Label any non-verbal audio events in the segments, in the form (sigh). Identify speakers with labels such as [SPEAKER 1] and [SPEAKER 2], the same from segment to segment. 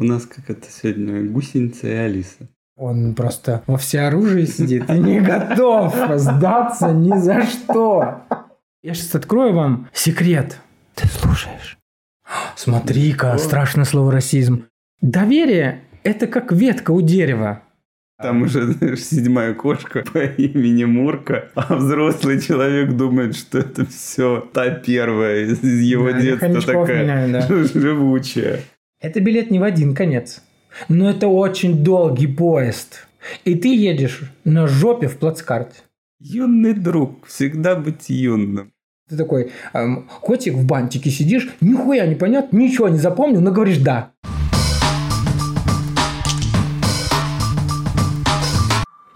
[SPEAKER 1] У нас как это сегодня гусеница и Алиса.
[SPEAKER 2] Он просто во всеоружии сидит и не готов сдаться ни за что. Я сейчас открою вам секрет. Ты слушаешь? Смотри-ка, страшное слово расизм. Доверие – это как ветка у дерева.
[SPEAKER 1] Там уже знаешь, седьмая кошка по имени Мурка, а взрослый человек думает, что это все та первая из его
[SPEAKER 2] Да,
[SPEAKER 1] детства такая
[SPEAKER 2] меняю, да. (laughs)
[SPEAKER 1] живучая.
[SPEAKER 2] Это билет не в один конец. Но это очень долгий поезд. И ты едешь на жопе в плацкарте.
[SPEAKER 1] Юный друг, всегда быть юным.
[SPEAKER 2] Ты такой, эм, котик в бантике сидишь, нихуя не понятно, ничего не запомнил, но говоришь «да».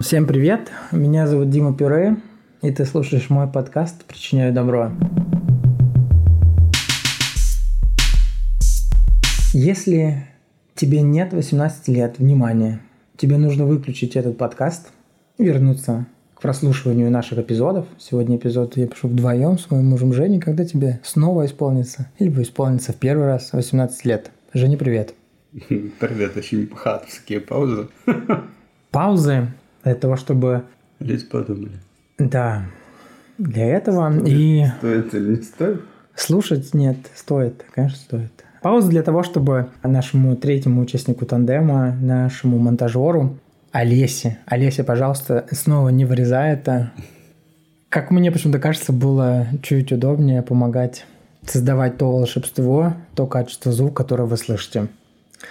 [SPEAKER 2] Всем привет, меня зовут Дима Пюре, и ты слушаешь мой подкаст «Причиняю добро». Если тебе нет 18 лет, внимание, тебе нужно выключить этот подкаст, вернуться к прослушиванию наших эпизодов. Сегодня эпизод я пишу вдвоем с моим мужем Женей, когда тебе снова исполнится, либо исполнится в первый раз 18 лет. Женя, привет. (laughs)
[SPEAKER 1] Привет, очень хатовские (laughs) паузы.
[SPEAKER 2] Паузы для того, чтобы...
[SPEAKER 1] Люди подумали,
[SPEAKER 2] Да, для этого и
[SPEAKER 1] стоит или не стоит.
[SPEAKER 2] слушать нет, стоит, конечно, стоит. Пауза для того, чтобы нашему третьему участнику тандема, нашему монтажеру Олесе, Олеся, пожалуйста, снова не вырезай это. Как мне почему-то кажется, было чуть удобнее помогать создавать то волшебство, то качество звука, которое вы слышите.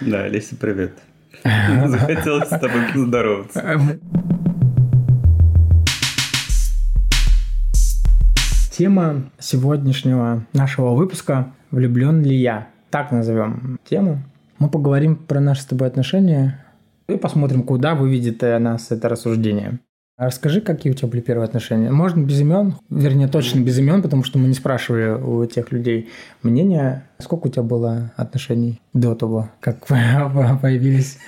[SPEAKER 1] Да, Олеся, привет. Захотелось с тобой поздороваться.
[SPEAKER 2] Тема сегодняшнего нашего выпуска «Влюблен ли я?» Так назовем тему. Мы поговорим про наши с тобой отношения и посмотрим, куда выведет нас это рассуждение. А Расскажи, какие у тебя были первые отношения. Можно без имен, вернее, точно без имен, потому что мы не спрашивали у тех людей мнения. Сколько у тебя было отношений до того, как (laughs) появились?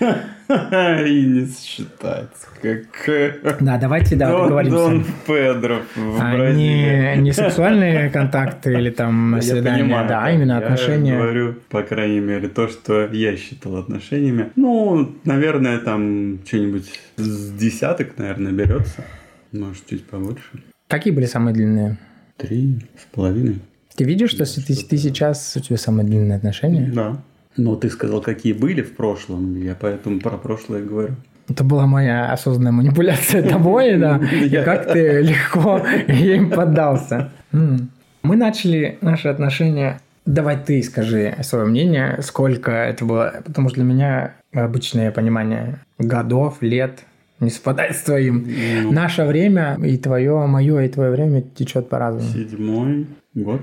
[SPEAKER 1] И не считается, как
[SPEAKER 2] Да, давайте, да,
[SPEAKER 1] Дон,
[SPEAKER 2] договоримся.
[SPEAKER 1] Дон Педро в
[SPEAKER 2] А не, не сексуальные контакты или там свидания,
[SPEAKER 1] понимаю,
[SPEAKER 2] да, именно
[SPEAKER 1] Я
[SPEAKER 2] отношения.
[SPEAKER 1] говорю, по крайней мере, то, что я считал отношениями. Ну, наверное, там что-нибудь с десяток, наверное, берется. Может, чуть побольше.
[SPEAKER 2] Какие были самые длинные?
[SPEAKER 1] Три с половиной.
[SPEAKER 2] Ты видишь, что ты, ты сейчас у тебя самые длинные отношения?
[SPEAKER 1] Да. Но ты сказал, какие были в прошлом. Я поэтому про прошлое говорю.
[SPEAKER 2] Это была моя осознанная манипуляция (laughs) тобой, да. И как ты (laughs) легко им поддался. Мы начали наши отношения. Давай ты скажи свое мнение, сколько это было. Потому что для меня обычное понимание годов, лет не совпадает с твоим.
[SPEAKER 1] Ну,
[SPEAKER 2] Наше время и твое, мое и твое время течет по-разному.
[SPEAKER 1] Седьмой год,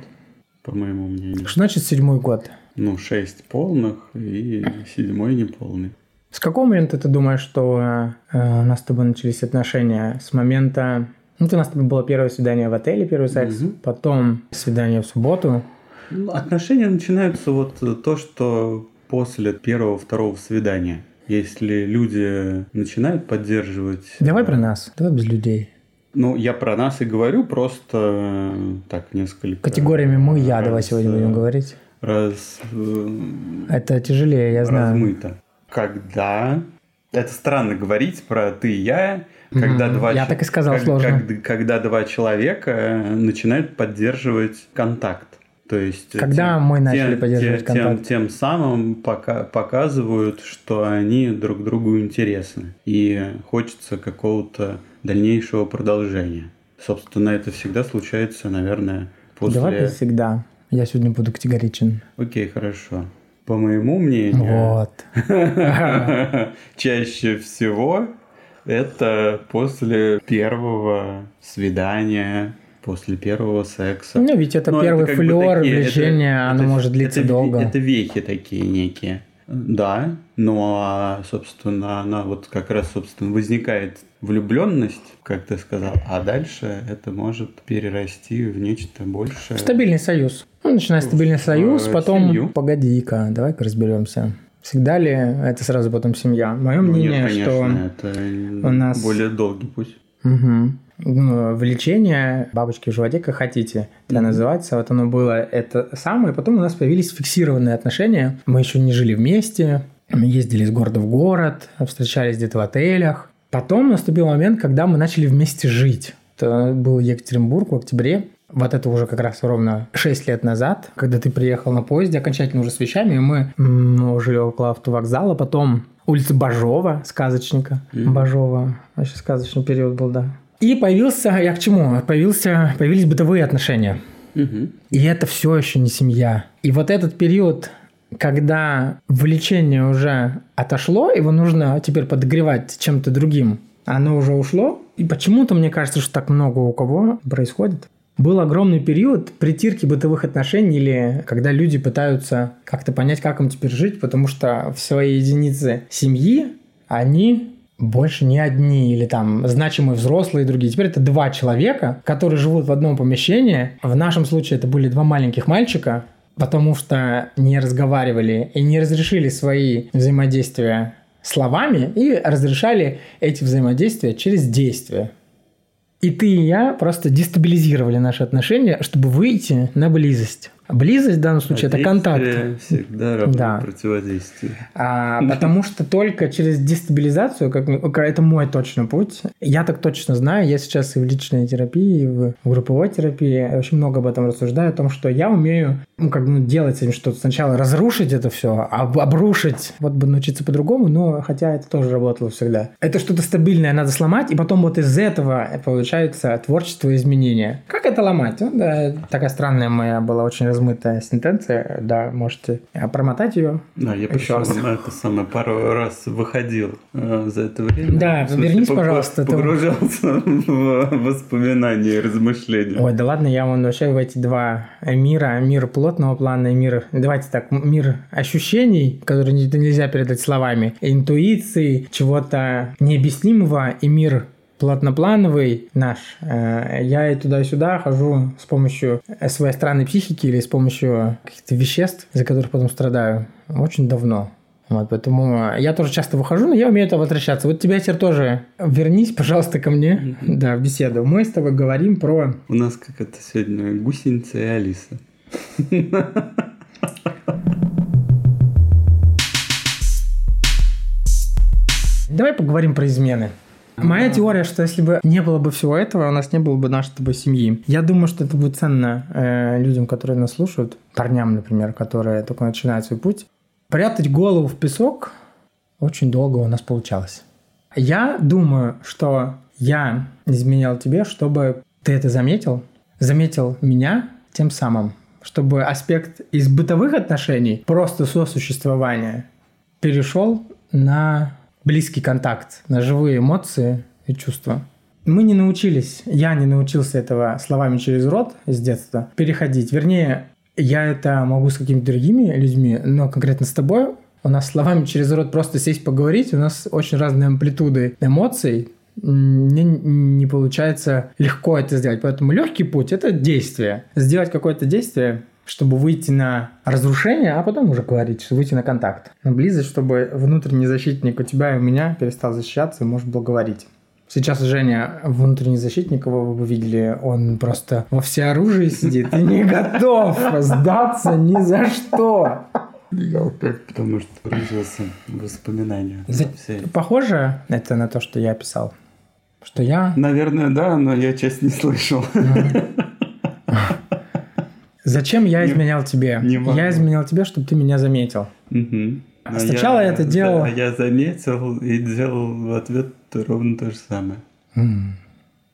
[SPEAKER 1] по моему мнению.
[SPEAKER 2] Что значит седьмой год?
[SPEAKER 1] Ну, шесть полных и седьмой неполный.
[SPEAKER 2] С какого момента ты думаешь, что э, у нас с тобой начались отношения? С момента... Ну, у нас с тобой было первое свидание в отеле, первый секс,
[SPEAKER 1] Мгм.
[SPEAKER 2] потом свидание в субботу.
[SPEAKER 1] Ну, Отношения начинаются вот э, то, что после первого-второго свидания. Если люди начинают поддерживать...
[SPEAKER 2] Давай про нас, давай без людей.
[SPEAKER 1] Ну, я про нас и говорю, просто э, так несколько...
[SPEAKER 2] Категориями мы, я, давай
[SPEAKER 1] раз,
[SPEAKER 2] сегодня
[SPEAKER 1] э,
[SPEAKER 2] будем говорить.
[SPEAKER 1] Раз... э,
[SPEAKER 2] Это тяжелее, я знаю.
[SPEAKER 1] размыто. Когда... Это странно говорить про ты и я, когда
[SPEAKER 2] Мгм.
[SPEAKER 1] два...
[SPEAKER 2] Я
[SPEAKER 1] че-
[SPEAKER 2] так и сказал,
[SPEAKER 1] как-
[SPEAKER 2] сложно.
[SPEAKER 1] как- когда два человека э, начинают поддерживать контакт. То есть...
[SPEAKER 2] Когда
[SPEAKER 1] тем-
[SPEAKER 2] мы начали
[SPEAKER 1] тем-
[SPEAKER 2] поддерживать
[SPEAKER 1] тем,
[SPEAKER 2] контакт?
[SPEAKER 1] Тем, самым пока, показывают, что они друг другу интересны. И хочется какого-то дальнейшего продолжения. Собственно, это всегда случается, наверное, после...
[SPEAKER 2] Давай всегда. Я сегодня буду категоричен.
[SPEAKER 1] Окей, хорошо. По моему мнению,
[SPEAKER 2] Вот. (laughs)
[SPEAKER 1] чаще всего это после первого свидания, после первого секса.
[SPEAKER 2] Ну, ведь это
[SPEAKER 1] Ну,
[SPEAKER 2] первый
[SPEAKER 1] бы
[SPEAKER 2] флер,
[SPEAKER 1] такие-
[SPEAKER 2] влечение,
[SPEAKER 1] это-
[SPEAKER 2] оно
[SPEAKER 1] это-
[SPEAKER 2] может длиться
[SPEAKER 1] это,
[SPEAKER 2] долго.
[SPEAKER 1] Это вехи такие некие. Да, ну а, собственно, она вот как раз, собственно, возникает влюбленность, как ты сказал, а дальше это может перерасти в нечто большее.
[SPEAKER 2] Стабильный союз. Ну, начинай стабильный союз,
[SPEAKER 1] э,
[SPEAKER 2] потом...
[SPEAKER 1] семью.
[SPEAKER 2] Погоди-ка, давай-ка разберемся. Всегда ли это сразу потом семья? Мое
[SPEAKER 1] Ну,
[SPEAKER 2] мнение,
[SPEAKER 1] нет, конечно,
[SPEAKER 2] что
[SPEAKER 1] это
[SPEAKER 2] у нас-
[SPEAKER 1] более долгий путь.
[SPEAKER 2] Мгм. Ну, влечение, бабочки в животе, как хотите, это
[SPEAKER 1] Мгм.
[SPEAKER 2] называется. Вот оно было это самое. Потом у нас появились фиксированные отношения. Мы еще не жили вместе. Мы ездили из города в город, встречались где-то в отелях. Потом наступил момент, когда мы начали вместе жить. Это был Екатеринбург в октябре. Вот это уже как раз ровно 6 лет назад, когда ты приехал на поезде окончательно уже с вещами, и мы м, жили около автовокзала, потом улица Бажова, сказочника mm-hmm. Бажова. Вообще сказочный период был, да. И появился, я к чему? Появился, появились бытовые отношения. Mm-hmm. И это все еще не семья. И вот этот период когда влечение уже отошло, его нужно теперь подогревать чем-то другим, оно уже ушло, и почему-то мне кажется, что так много у кого происходит. Был огромный период притирки бытовых отношений или когда люди пытаются как-то понять, как им теперь жить, потому что в своей единице семьи они больше не одни или там значимые взрослые и другие. Теперь это два человека, которые живут в одном помещении. В нашем случае это были два маленьких мальчика, потому что не разговаривали и не разрешили свои взаимодействия словами и разрешали эти взаимодействия через действия. И ты и я просто дестабилизировали наши отношения, чтобы выйти на близость. Близость в данном случае это контакт.
[SPEAKER 1] всегда равно да. противодействию.
[SPEAKER 2] А, потому что только через дестабилизацию, как это мой точный путь. Я так точно знаю, я сейчас и в личной терапии, и в групповой терапии очень много об этом рассуждаю, о том, что я умею ну, как бы ну, делать этим что-то. Сначала разрушить это все, об, обрушить. Вот бы научиться по-другому, но хотя это тоже работало всегда. Это что-то стабильное надо сломать, и потом вот из этого получается творчество и изменения. Как это ломать? Ну, да, такая странная моя была очень размытая сентенция, да, можете промотать ее.
[SPEAKER 1] Да, я еще раз. это самое пару раз выходил э, за это время.
[SPEAKER 2] Да, смысле, вернись, пожалуйста.
[SPEAKER 1] Погружался (laughs) в воспоминания и размышления.
[SPEAKER 2] Ой, да ладно, я вон вообще в эти два мира, мир плотного плана и мир, давайте так, мир ощущений, которые нельзя передать словами, интуиции, чего-то необъяснимого и мир платноплановый наш, э, я и туда и сюда хожу с помощью своей странной психики или с помощью каких-то веществ, за которых потом страдаю, очень давно. Вот, поэтому я тоже часто выхожу, но я умею это возвращаться. Вот тебя теперь тоже вернись, пожалуйста, ко мне, да, в беседу. Мы с тобой говорим про...
[SPEAKER 1] У нас как это сегодня гусеница и Алиса.
[SPEAKER 2] Давай поговорим про измены. Моя теория, что если бы не было бы всего этого, у нас не было бы нашей с тобой семьи. Я думаю, что это будет ценно э, людям, которые нас слушают, парням, например, которые только начинают свой путь. Прятать голову в песок очень долго у нас получалось. Я думаю, что я изменял тебе, чтобы ты это заметил, заметил меня тем самым, чтобы аспект из бытовых отношений, просто сосуществования, перешел на близкий контакт, на живые эмоции и чувства. Мы не научились, я не научился этого словами через рот с детства переходить. Вернее, я это могу с какими-то другими людьми, но конкретно с тобой у нас словами через рот просто сесть поговорить, у нас очень разные амплитуды эмоций, мне не получается легко это сделать. Поэтому легкий путь – это действие. Сделать какое-то действие, чтобы выйти на разрушение, а потом уже говорить, что выйти на контакт. На близость, чтобы внутренний защитник у тебя и у меня перестал защищаться и может был говорить. Сейчас Женя, внутренний защитник, его вы бы видели, он просто во всеоружии сидит и не готов сдаться ни за что.
[SPEAKER 1] Я опять, потому что погрузился в воспоминания.
[SPEAKER 2] Похоже это на то, что я описал? Что я...
[SPEAKER 1] Наверное, да, но я часть не слышал.
[SPEAKER 2] Зачем я изменял тебе? Не я изменял тебе, чтобы ты меня заметил.
[SPEAKER 1] Угу.
[SPEAKER 2] А Сначала я, это делал...
[SPEAKER 1] А я заметил и делал в ответ ровно то же самое.
[SPEAKER 2] М-м.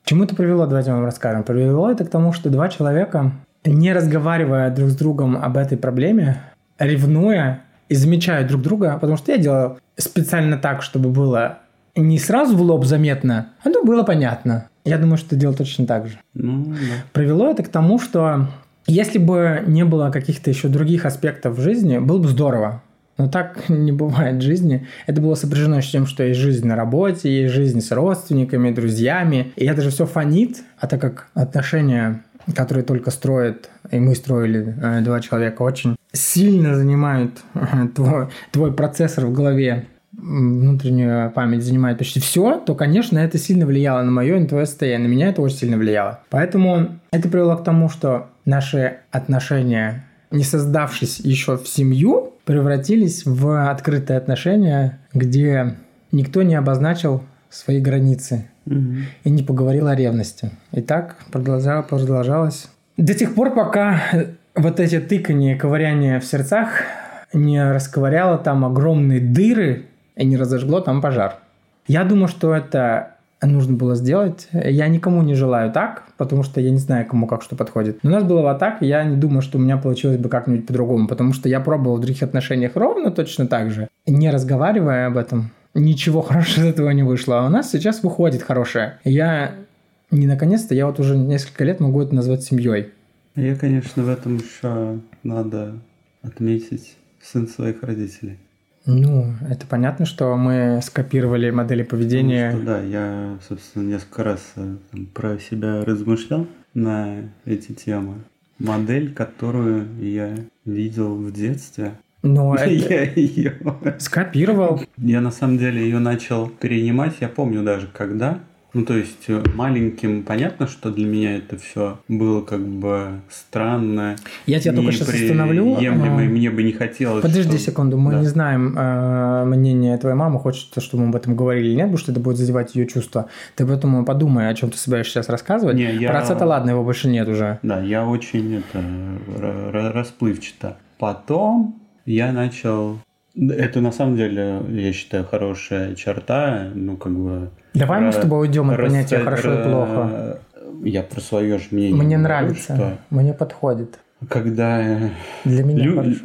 [SPEAKER 2] Чему это привело, давайте вам расскажем. Привело это к тому, что два человека, не разговаривая друг с другом об этой проблеме, ревнуя и замечая друг друга, потому что я делал специально так, чтобы было не сразу в лоб заметно, а то было понятно. Я думаю, что ты делал точно так же.
[SPEAKER 1] Ну, да.
[SPEAKER 2] Привело это к тому, что если бы не было каких-то еще других аспектов в жизни, было бы здорово. Но так не бывает в жизни. Это было сопряжено с тем, что есть жизнь на работе, есть жизнь с родственниками, друзьями. И это же все фонит, а так как отношения, которые только строят, и мы строили э, два человека, очень сильно занимают э, твой, твой процессор в голове, внутреннюю память занимает почти все, то, конечно, это сильно влияло на мое и на твое состояние. На меня это очень сильно влияло. Поэтому это привело к тому, что наши отношения, не создавшись еще в семью, превратились в открытые отношения, где никто не обозначил свои границы и не поговорил о ревности. И так продолжалось, продолжалось до тех пор, пока вот эти тыкания, ковыряния в сердцах не расковыряло там огромные дыры и не разожгло там пожар. Я думаю, что это нужно было сделать. Я никому не желаю так, потому что я не знаю, кому как что подходит. Но у нас было вот так, я не думаю, что у меня получилось бы как-нибудь по-другому, потому что я пробовал в других отношениях ровно точно так же, не разговаривая об этом. Ничего (laughs) хорошего из этого не вышло. А у нас сейчас выходит хорошее. Я не наконец-то, я вот уже несколько лет могу это назвать семьей.
[SPEAKER 1] Я, конечно, в этом еще надо отметить сын своих родителей.
[SPEAKER 2] Ну, это понятно, что мы скопировали модели поведения.
[SPEAKER 1] Что, да, я, собственно, несколько раз э, там, про себя размышлял на эти темы. Модель, которую я видел в детстве,
[SPEAKER 2] но (laughs)
[SPEAKER 1] я ее
[SPEAKER 2] скопировал.
[SPEAKER 1] Я на самом деле ее начал перенимать. Я помню даже когда. Ну, то есть э, маленьким понятно, что для меня это все было как бы странно.
[SPEAKER 2] Я тебя только сейчас остановлю.
[SPEAKER 1] А... Мне бы не хотелось.
[SPEAKER 2] Подожди что... секунду, мы да. не знаем э, мнение твоей мамы, хочет, чтобы мы об этом говорили или нет, потому что это будет задевать ее чувства. Ты поэтому подумай, о чем ты собираешься сейчас рассказывать. Не, я... Про отца ладно, его больше нет уже.
[SPEAKER 1] Да, я очень это расплывчато. Потом я начал это на самом деле, я считаю, хорошая черта, ну как бы
[SPEAKER 2] Давай мы с тобой уйдем от понятия хорошо и плохо.
[SPEAKER 1] Я про свое же мнение.
[SPEAKER 2] Мне нравится, что мне подходит.
[SPEAKER 1] Когда
[SPEAKER 2] для меня лю... хорошо.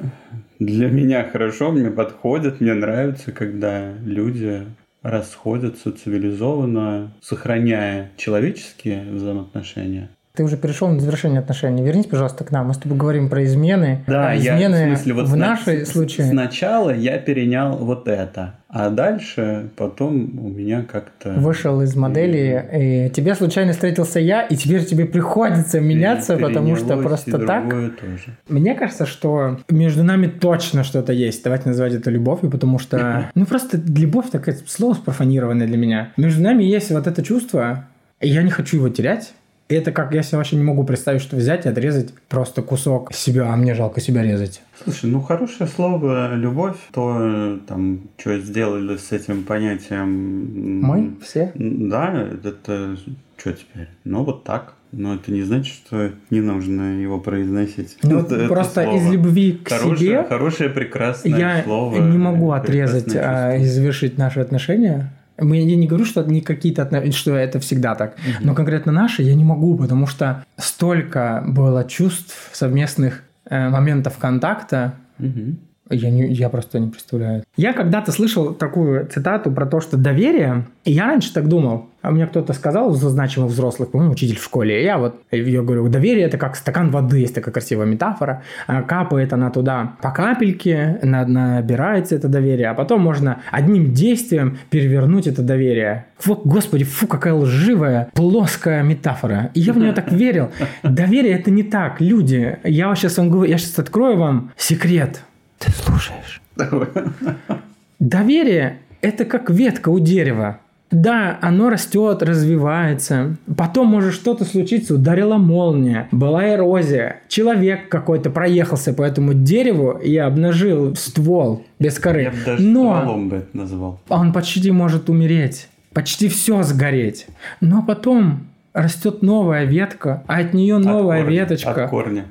[SPEAKER 1] Для меня хорошо, мне подходит, мне нравится, когда люди расходятся цивилизованно, сохраняя человеческие взаимоотношения,
[SPEAKER 2] ты уже перешел на завершение отношений. Вернись, пожалуйста, к нам. Мы с тобой говорим про измены.
[SPEAKER 1] Да,
[SPEAKER 2] а измены
[SPEAKER 1] я, в, смысле, вот
[SPEAKER 2] в нашей случае.
[SPEAKER 1] Сначала я перенял вот это, а дальше потом у меня как-то...
[SPEAKER 2] Вышел из модели, и тебе случайно встретился я, и теперь тебе приходится меняться, потому что просто так...
[SPEAKER 1] Тоже.
[SPEAKER 2] Мне кажется, что между нами точно что-то есть. Давайте называть это любовью, потому что... (laughs) Ну, просто любовь такое слово спрофанированное для меня. Между нами есть вот это чувство, и я не хочу его терять. Это как я себе вообще не могу представить, что взять и отрезать просто кусок себя, а мне жалко себя резать.
[SPEAKER 1] Слушай, ну хорошее слово любовь, то там что сделали с этим понятием.
[SPEAKER 2] Мы все?
[SPEAKER 1] Да, это что теперь? Ну вот так. Но это не значит, что не нужно его произносить.
[SPEAKER 2] Ну, (laughs) это, просто это из любви к
[SPEAKER 1] хорошее,
[SPEAKER 2] себе.
[SPEAKER 1] Хорошее, прекрасное
[SPEAKER 2] я
[SPEAKER 1] слово.
[SPEAKER 2] Я не могу отрезать а, и завершить наши отношения мы, я не говорю, что не какие-то отношения, что это всегда так, угу. но конкретно наши я не могу, потому что столько было чувств, совместных э, моментов контакта,
[SPEAKER 1] угу.
[SPEAKER 2] Я, не, я просто не представляю. Я когда-то слышал такую цитату про то, что доверие, и я раньше так думал, а мне кто-то сказал из значимых взрослых, по-моему, учитель в школе, и я вот, я говорю, доверие это как стакан воды, есть такая красивая метафора, а капает она туда по капельке, набирается это доверие, а потом можно одним действием перевернуть это доверие. Фу, господи, фу, какая лживая, плоская метафора. И я в нее так верил. Доверие это не так, люди. Я сейчас вам говорю, я сейчас открою вам секрет. Ты слушаешь? Доверие – это как ветка у дерева. Да, оно растет, развивается. Потом может что-то случиться, ударила молния, была эрозия. Человек какой-то проехался по этому дереву и обнажил ствол без коры.
[SPEAKER 1] Я бы даже Но бы это назвал.
[SPEAKER 2] Он почти может умереть. Почти все сгореть. Но потом растет новая ветка, а от нее новая
[SPEAKER 1] от корня,
[SPEAKER 2] веточка.
[SPEAKER 1] От корня.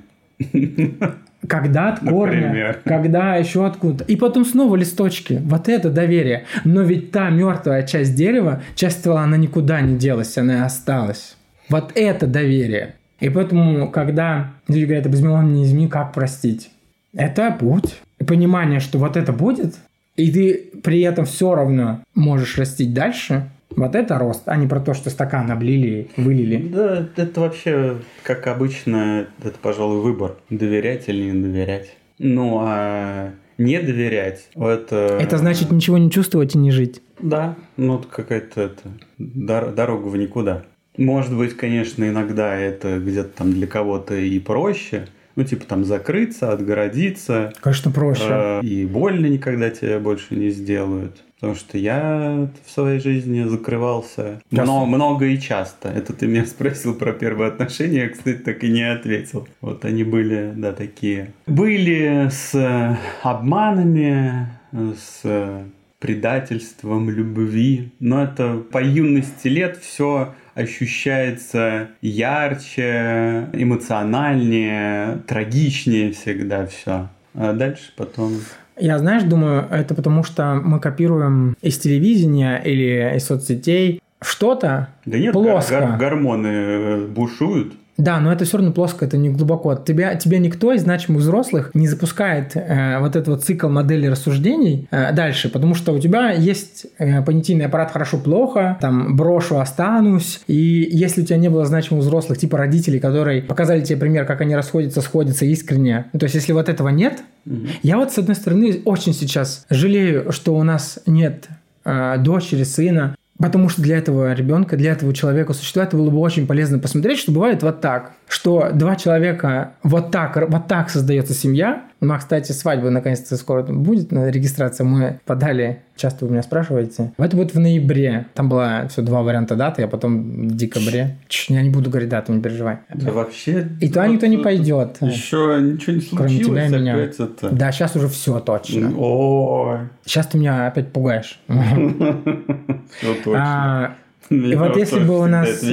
[SPEAKER 2] Когда от корня, Например. когда еще откуда-то. И потом снова листочки. Вот это доверие. Но ведь та мертвая часть дерева, часть ствола, она никуда не делась, она осталась. Вот это доверие. И поэтому, когда люди говорят, без меня не измени, как простить? Это путь. И понимание, что вот это будет, и ты при этом все равно можешь растить дальше, вот это рост, а не про то, что стакан облили, вылили.
[SPEAKER 1] Да, это вообще, как обычно, это, пожалуй, выбор. Доверять или не доверять. Ну, а не доверять, это...
[SPEAKER 2] Это значит ничего не чувствовать и не жить.
[SPEAKER 1] Да, ну, какая-то это, дорога в никуда. Может быть, конечно, иногда это где-то там для кого-то и проще, Ну, типа там закрыться, отгородиться.
[SPEAKER 2] Конечно, проще.
[SPEAKER 1] Э, и больно никогда тебе больше не сделают. Потому что я в своей жизни закрывался много, много и часто. Это ты меня спросил про первые отношения, я, кстати, так и не ответил. Вот они были, да, такие. Были с обманами, с предательством любви. Но это по юности лет все ощущается ярче, эмоциональнее, трагичнее всегда все. А дальше потом...
[SPEAKER 2] Я, знаешь, думаю, это потому что мы копируем из телевидения или из соцсетей что-то
[SPEAKER 1] да нет,
[SPEAKER 2] плоско.
[SPEAKER 1] Гор- гормоны бушуют,
[SPEAKER 2] да, но это все равно плоско, это не глубоко. Тебя, тебя никто из значимых взрослых не запускает э, вот этот вот цикл модели рассуждений э, дальше, потому что у тебя есть э, понятийный аппарат хорошо-плохо, там брошу, останусь, и если у тебя не было значимых взрослых, типа родителей, которые показали тебе пример, как они расходятся, сходятся искренне, ну, то есть если вот этого нет, mm я вот с одной стороны очень сейчас жалею, что у нас нет э, дочери, сына, Потому что для этого ребенка, для этого человека существует, было бы очень полезно посмотреть, что бывает вот так, что два человека вот так, вот так создается семья. У нас, кстати, свадьба наконец-то скоро будет, регистрация мы подали, часто вы меня спрашиваете. Это будет в ноябре. Там было все два варианта даты, а потом в декабре. Чш, я не буду говорить дату, не переживай.
[SPEAKER 1] Да вообще...
[SPEAKER 2] И туда никто не пойдет.
[SPEAKER 1] Еще ничего не случилось.
[SPEAKER 2] Кроме тебя и меня. Да, сейчас уже все точно.
[SPEAKER 1] Ой.
[SPEAKER 2] Сейчас ты меня опять пугаешь. (laughs)
[SPEAKER 1] Все точно.
[SPEAKER 2] И вот если бы у нас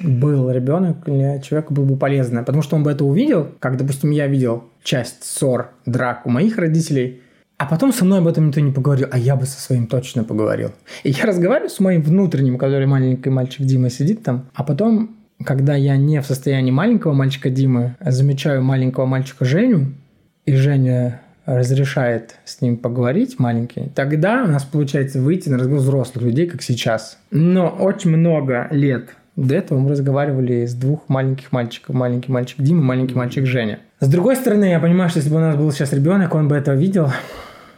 [SPEAKER 2] был ребенок, для человека было бы полезно. Потому что он бы это увидел, как, допустим, я видел часть ссор, драк у моих родителей, а потом со мной об этом никто не поговорил, а я бы со своим точно поговорил. И я разговариваю с моим внутренним, который маленький мальчик Дима сидит там, а потом, когда я не в состоянии маленького мальчика Димы, замечаю маленького мальчика Женю, и Женя разрешает с ним поговорить, маленький, тогда у нас получается выйти на разговор взрослых людей, как сейчас. Но очень много лет до этого мы разговаривали с двух маленьких мальчиков. Маленький мальчик Дима, маленький мальчик Женя. С другой стороны, я понимаю, что если бы у нас был сейчас ребенок, он бы это видел,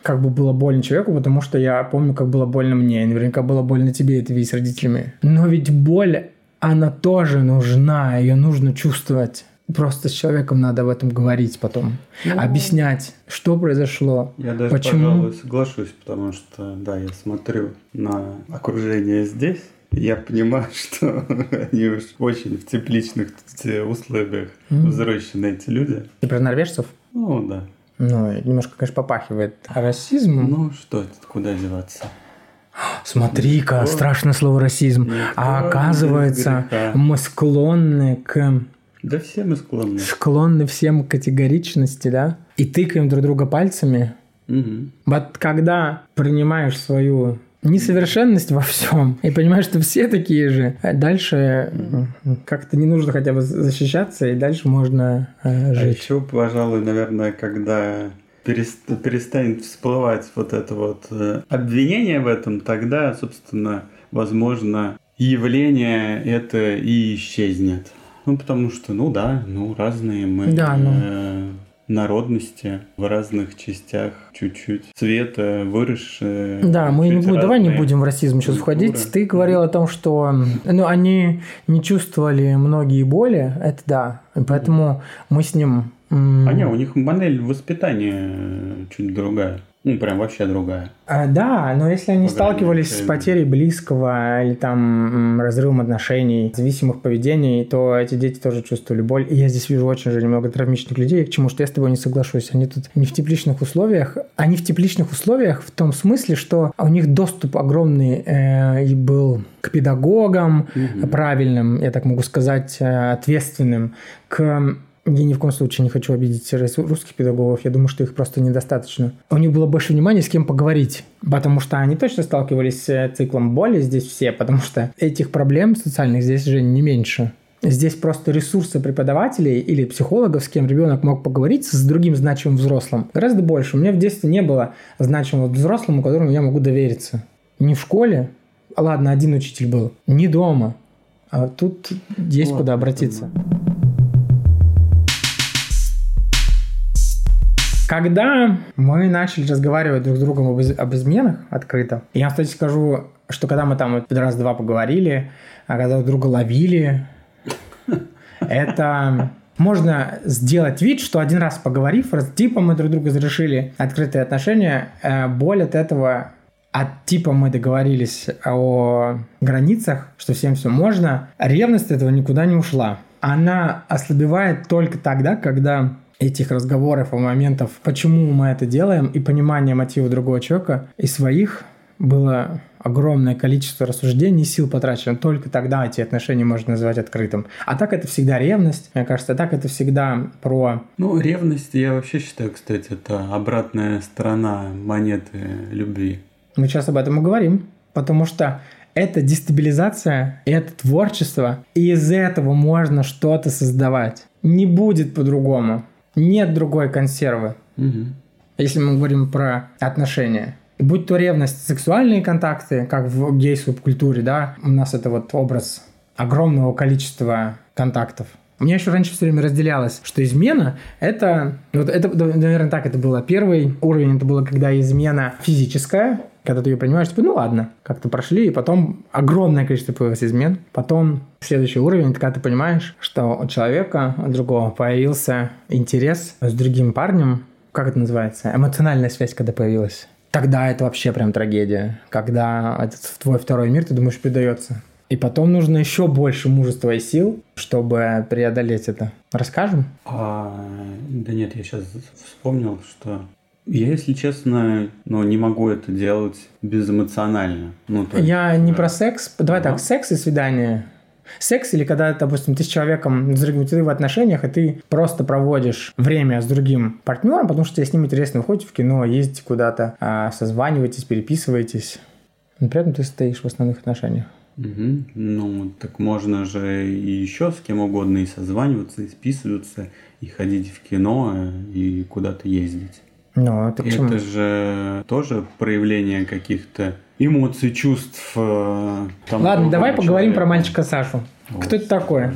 [SPEAKER 2] как бы было больно человеку, потому что я помню, как было больно мне. И наверняка было больно тебе это видеть с родителями. Но ведь боль, она тоже нужна, ее нужно чувствовать. Просто с человеком надо об этом говорить потом. Ну, объяснять, что произошло.
[SPEAKER 1] Я даже, почему. пожалуй, соглашусь, потому что, да, я смотрю на окружение здесь, я понимаю, (laughs) что они уж очень в тепличных условиях mm-hmm. взращены эти люди.
[SPEAKER 2] Ты про норвежцев?
[SPEAKER 1] Ну, да.
[SPEAKER 2] Ну, немножко, конечно, попахивает расизмом.
[SPEAKER 1] Ну, что это, куда деваться? (gasps)
[SPEAKER 2] Смотри-ка, страшное слово расизм. Никто а оказывается, мы склонны к...
[SPEAKER 1] Да все мы склонны.
[SPEAKER 2] Склонны всем категоричности, да? И тыкаем друг друга пальцами.
[SPEAKER 1] Угу.
[SPEAKER 2] Вот когда принимаешь свою несовершенность во всем и понимаешь, что все такие же. А дальше как-то не нужно хотя бы защищаться, и дальше можно э, жить.
[SPEAKER 1] А еще, пожалуй, наверное, когда перестанет всплывать вот это вот э, обвинение в этом, тогда, собственно, возможно, явление это и исчезнет. Ну, потому что, ну да, ну, разные мы.
[SPEAKER 2] Да, ну.
[SPEAKER 1] Э, народности в разных частях чуть-чуть цвета выросшие.
[SPEAKER 2] Да, мы не будем, давай не будем в расизм сейчас входить. Ты говорил о том, что ну, они не чувствовали многие боли, это да, поэтому мы с ним...
[SPEAKER 1] А не, у них модель воспитания чуть другая. Ну, прям вообще другая.
[SPEAKER 2] А, да, но если они сталкивались с потерей близкого или там разрывом отношений, зависимых поведений, то эти дети тоже чувствовали боль. И я здесь вижу очень же немного травмичных людей, к чему что я с тобой не соглашусь. Они тут не в тепличных условиях. Они в тепличных условиях в том смысле, что у них доступ огромный э, и был к педагогам угу. правильным, я так могу сказать, э, ответственным, к я ни в коем случае не хочу обидеть русских педагогов. Я думаю, что их просто недостаточно. У них было больше внимания, с кем поговорить. Потому что они точно сталкивались с э, циклом боли здесь все. Потому что этих проблем социальных здесь же не меньше. Здесь просто ресурсы преподавателей или психологов, с кем ребенок мог поговорить с другим значимым взрослым, гораздо больше. У меня в детстве не было значимого взрослому, которому я могу довериться. Не в школе, а ладно, один учитель был, не дома. А тут есть вот, куда обратиться. Это... Когда мы начали разговаривать друг с другом об, из- об изменах открыто, я, кстати, скажу, что когда мы там раз-два поговорили, а когда друг друга ловили, это можно сделать вид, что один раз поговорив, раз типа мы друг друга разрешили открытые отношения, э, боль от этого от типа мы договорились о границах, что всем все можно, ревность этого никуда не ушла. Она ослабевает только тогда, когда этих разговоров и моментов, почему мы это делаем, и понимание мотива другого человека и своих было огромное количество рассуждений и сил потрачено. Только тогда эти отношения можно назвать открытым. А так это всегда ревность. Мне кажется, так это всегда про...
[SPEAKER 1] Ну, ревность, я вообще считаю, кстати, это обратная сторона монеты любви.
[SPEAKER 2] Мы сейчас об этом и говорим. Потому что это дестабилизация, это творчество, и из этого можно что-то создавать. Не будет по-другому. Нет другой консервы.
[SPEAKER 1] Угу.
[SPEAKER 2] Если мы говорим про отношения. Будь то ревность, сексуальные контакты, как в гей-субкультуре, да, у нас это вот образ огромного количества контактов. У меня еще раньше все время разделялось, что измена – это, вот это, наверное, так это было. Первый уровень – это было, когда измена физическая, когда ты ее понимаешь, типа, ну ладно, как-то прошли, и потом огромное количество появилось измен. Потом следующий уровень, это когда ты понимаешь, что у человека, у другого появился интерес с другим парнем, как это называется, эмоциональная связь, когда появилась. Тогда это вообще прям трагедия. Когда этот твой второй мир, ты думаешь, придается. И потом нужно еще больше мужества и сил, чтобы преодолеть это. Расскажем?
[SPEAKER 1] А, да нет, я сейчас вспомнил, что я, если честно, ну, не могу это делать безэмоционально. Ну,
[SPEAKER 2] есть, я не про секс. Давай ага. так, секс и свидание. Секс или когда, допустим, ты с человеком, с другим, ты в отношениях, и ты просто проводишь время с другим партнером, потому что тебе с ним интересно, вы ходите в кино, ездите куда-то, а, созваниваетесь, переписываетесь. Но при этом ты стоишь в основных отношениях.
[SPEAKER 1] Угу. Ну, так можно же и еще с кем угодно и созваниваться, и списываться, и ходить в кино, и куда-то ездить.
[SPEAKER 2] Ну, это,
[SPEAKER 1] это же тоже проявление каких-то эмоций, чувств. Э,
[SPEAKER 2] там, Ладно, давай поговорим про мальчика Сашу. Вот, Кто это такой?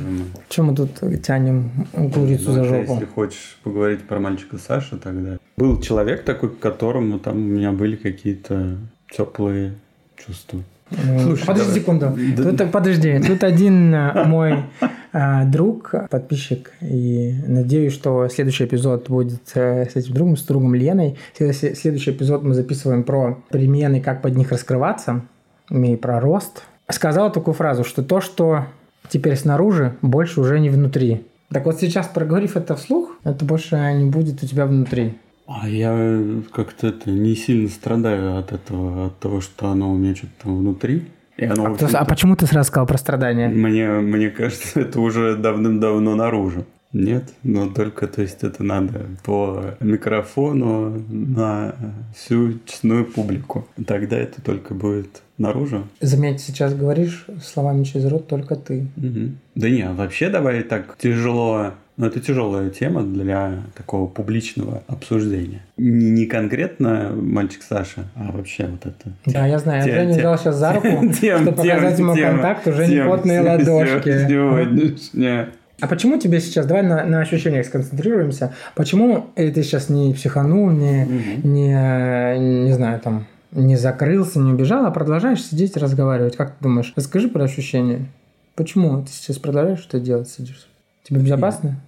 [SPEAKER 2] Чем мы тут тянем курицу за жопу?
[SPEAKER 1] Если хочешь поговорить про мальчика Сашу, тогда. Был человек такой, к которому там у меня были какие-то теплые чувства.
[SPEAKER 2] Слушай, подожди давай. секунду. Да. Тут, подожди, тут один э, мой а, друг, подписчик, и надеюсь, что следующий эпизод будет э, с этим другом, с другом Леной. Следующий эпизод мы записываем про перемены, как под них раскрываться, и про рост. Сказал такую фразу, что то, что теперь снаружи, больше уже не внутри. Так вот сейчас, проговорив это вслух, это больше не будет у тебя внутри.
[SPEAKER 1] А я как-то это не сильно страдаю от этого, от того, что оно у меня что-то там внутри.
[SPEAKER 2] И оно, а, а почему ты сразу сказал про страдания?
[SPEAKER 1] Мне, мне кажется, (laughs) это уже давным-давно наружу. Нет, но только, то есть это надо по микрофону на всю честную публику. Тогда это только будет наружу.
[SPEAKER 2] Заметь, сейчас говоришь словами через рот только ты.
[SPEAKER 1] Угу. Да не, вообще давай так тяжело но это тяжелая тема для такого публичного обсуждения. Не, не конкретно мальчик Саша, а вообще вот это.
[SPEAKER 2] Да, я знаю. Андрей не взял сейчас за руку, (laughs) чтобы показать ему контакт, уже не потные (laughs) ладошки.
[SPEAKER 1] Сегодняшняя.
[SPEAKER 2] А почему тебе сейчас, давай на, на ощущениях сконцентрируемся, почему ты сейчас не психанул, не, угу. не, не знаю, там, не закрылся, не убежал, а продолжаешь сидеть и разговаривать? Как ты думаешь? Расскажи про ощущения. Почему ты сейчас продолжаешь что делать, сидишь? Тебе безопасно?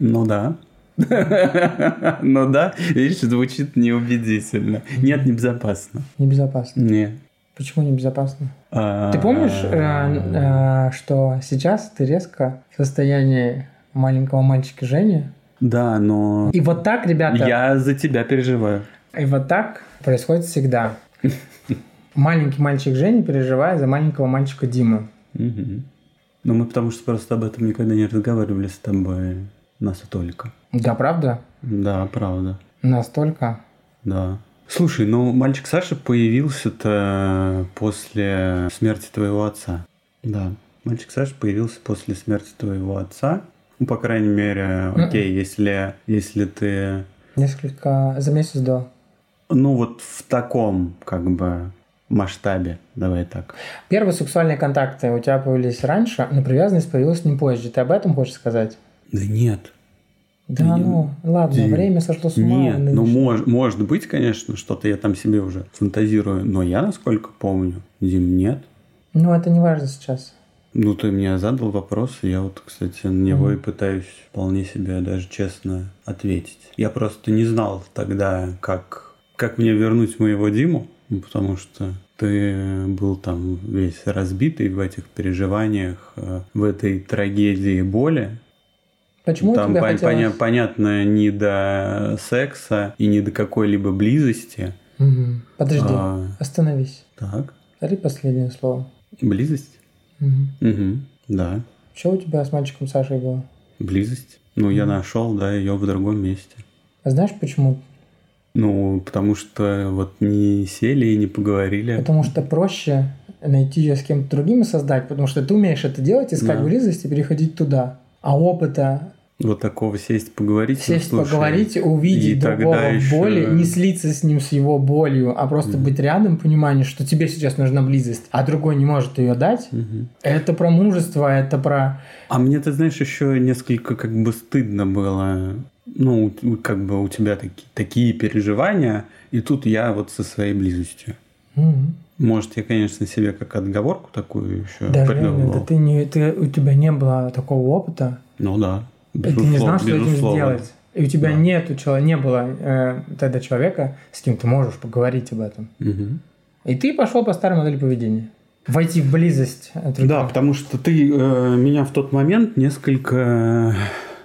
[SPEAKER 1] Ну да. (laughs) Ну да, видишь, звучит неубедительно. Нет, небезопасно.
[SPEAKER 2] Небезопасно?
[SPEAKER 1] Нет.
[SPEAKER 2] Почему небезопасно? А, ты помнишь, э, э, что сейчас ты резко в состоянии маленького мальчика Жени?
[SPEAKER 1] Да, но...
[SPEAKER 2] И вот так, ребята...
[SPEAKER 1] Я за тебя переживаю.
[SPEAKER 2] И вот так происходит всегда. (laughs) Маленький мальчик Женя переживает за маленького мальчика Диму.
[SPEAKER 1] Ну, мы потому что просто об этом никогда не разговаривали с тобой настолько.
[SPEAKER 2] Да, правда?
[SPEAKER 1] Да, правда.
[SPEAKER 2] Настолько?
[SPEAKER 1] Да. Слушай, ну мальчик Саша появился-то после смерти твоего отца. Да. Мальчик Саша появился после смерти твоего отца. Ну, по крайней мере, окей, mm-hmm. если, если ты...
[SPEAKER 2] Несколько... За месяц до.
[SPEAKER 1] Ну, вот в таком, как бы, масштабе, давай так.
[SPEAKER 2] Первые сексуальные контакты у тебя появились раньше, но привязанность появилась не позже. Ты об этом хочешь сказать?
[SPEAKER 1] Да нет.
[SPEAKER 2] Да, да ну, ладно, Ди... время сошло с ума.
[SPEAKER 1] Нет, ну, мож, может быть, конечно, что-то я там себе уже фантазирую, но я, насколько помню, Дим, нет.
[SPEAKER 2] Ну, это не важно сейчас.
[SPEAKER 1] Ну, ты мне задал вопрос, и я вот, кстати, на него mm-hmm. и пытаюсь вполне себе даже честно ответить. Я просто не знал тогда, как, как мне вернуть моего Диму, потому что ты был там весь разбитый в этих переживаниях, э, в этой трагедии боли.
[SPEAKER 2] Почему
[SPEAKER 1] там
[SPEAKER 2] тебе
[SPEAKER 1] по-
[SPEAKER 2] хотелось...
[SPEAKER 1] поня- понятно не до секса и не до какой-либо близости.
[SPEAKER 2] Угу. Подожди, а... остановись.
[SPEAKER 1] Так.
[SPEAKER 2] Повтори последнее слово.
[SPEAKER 1] Близость?
[SPEAKER 2] Угу.
[SPEAKER 1] Угу. Да.
[SPEAKER 2] Что у тебя с мальчиком Сашей было?
[SPEAKER 1] Близость. Ну, я нашел, да, ее в другом месте.
[SPEAKER 2] А знаешь почему?
[SPEAKER 1] Ну, потому что вот не сели и не поговорили.
[SPEAKER 2] Потому что проще найти ее с кем-то другим и создать, потому что ты умеешь это делать, искать
[SPEAKER 1] Да.
[SPEAKER 2] близость и переходить туда. А опыта
[SPEAKER 1] Вот такого сесть поговорить. ну,
[SPEAKER 2] сесть,
[SPEAKER 1] слушай,
[SPEAKER 2] поговорить, увидеть
[SPEAKER 1] и
[SPEAKER 2] другого
[SPEAKER 1] еще-
[SPEAKER 2] боли, не слиться с ним, с его болью, а просто быть рядом, понимание, что тебе сейчас нужна близость, а другой не может ее дать.
[SPEAKER 1] Мгм.
[SPEAKER 2] Это про мужество, это про...
[SPEAKER 1] А мне, ты знаешь, еще несколько как бы стыдно было. Ну, как бы у тебя таки- такие переживания, и тут я вот со своей близостью.
[SPEAKER 2] Мгм.
[SPEAKER 1] Может, я, конечно, себе как отговорку такую еще
[SPEAKER 2] Да,
[SPEAKER 1] придумывал.
[SPEAKER 2] да ты не, ты, у тебя не было такого опыта,
[SPEAKER 1] Ну да.
[SPEAKER 2] И ты не знал, что этим
[SPEAKER 1] безусловно.
[SPEAKER 2] сделать. И у тебя
[SPEAKER 1] Да.
[SPEAKER 2] нету человека, не было э, тогда человека, с кем ты можешь поговорить об этом.
[SPEAKER 1] Мгм.
[SPEAKER 2] И ты пошел по старой модели поведения. Войти в близость. от
[SPEAKER 1] Да, потому что ты э, меня в тот момент несколько,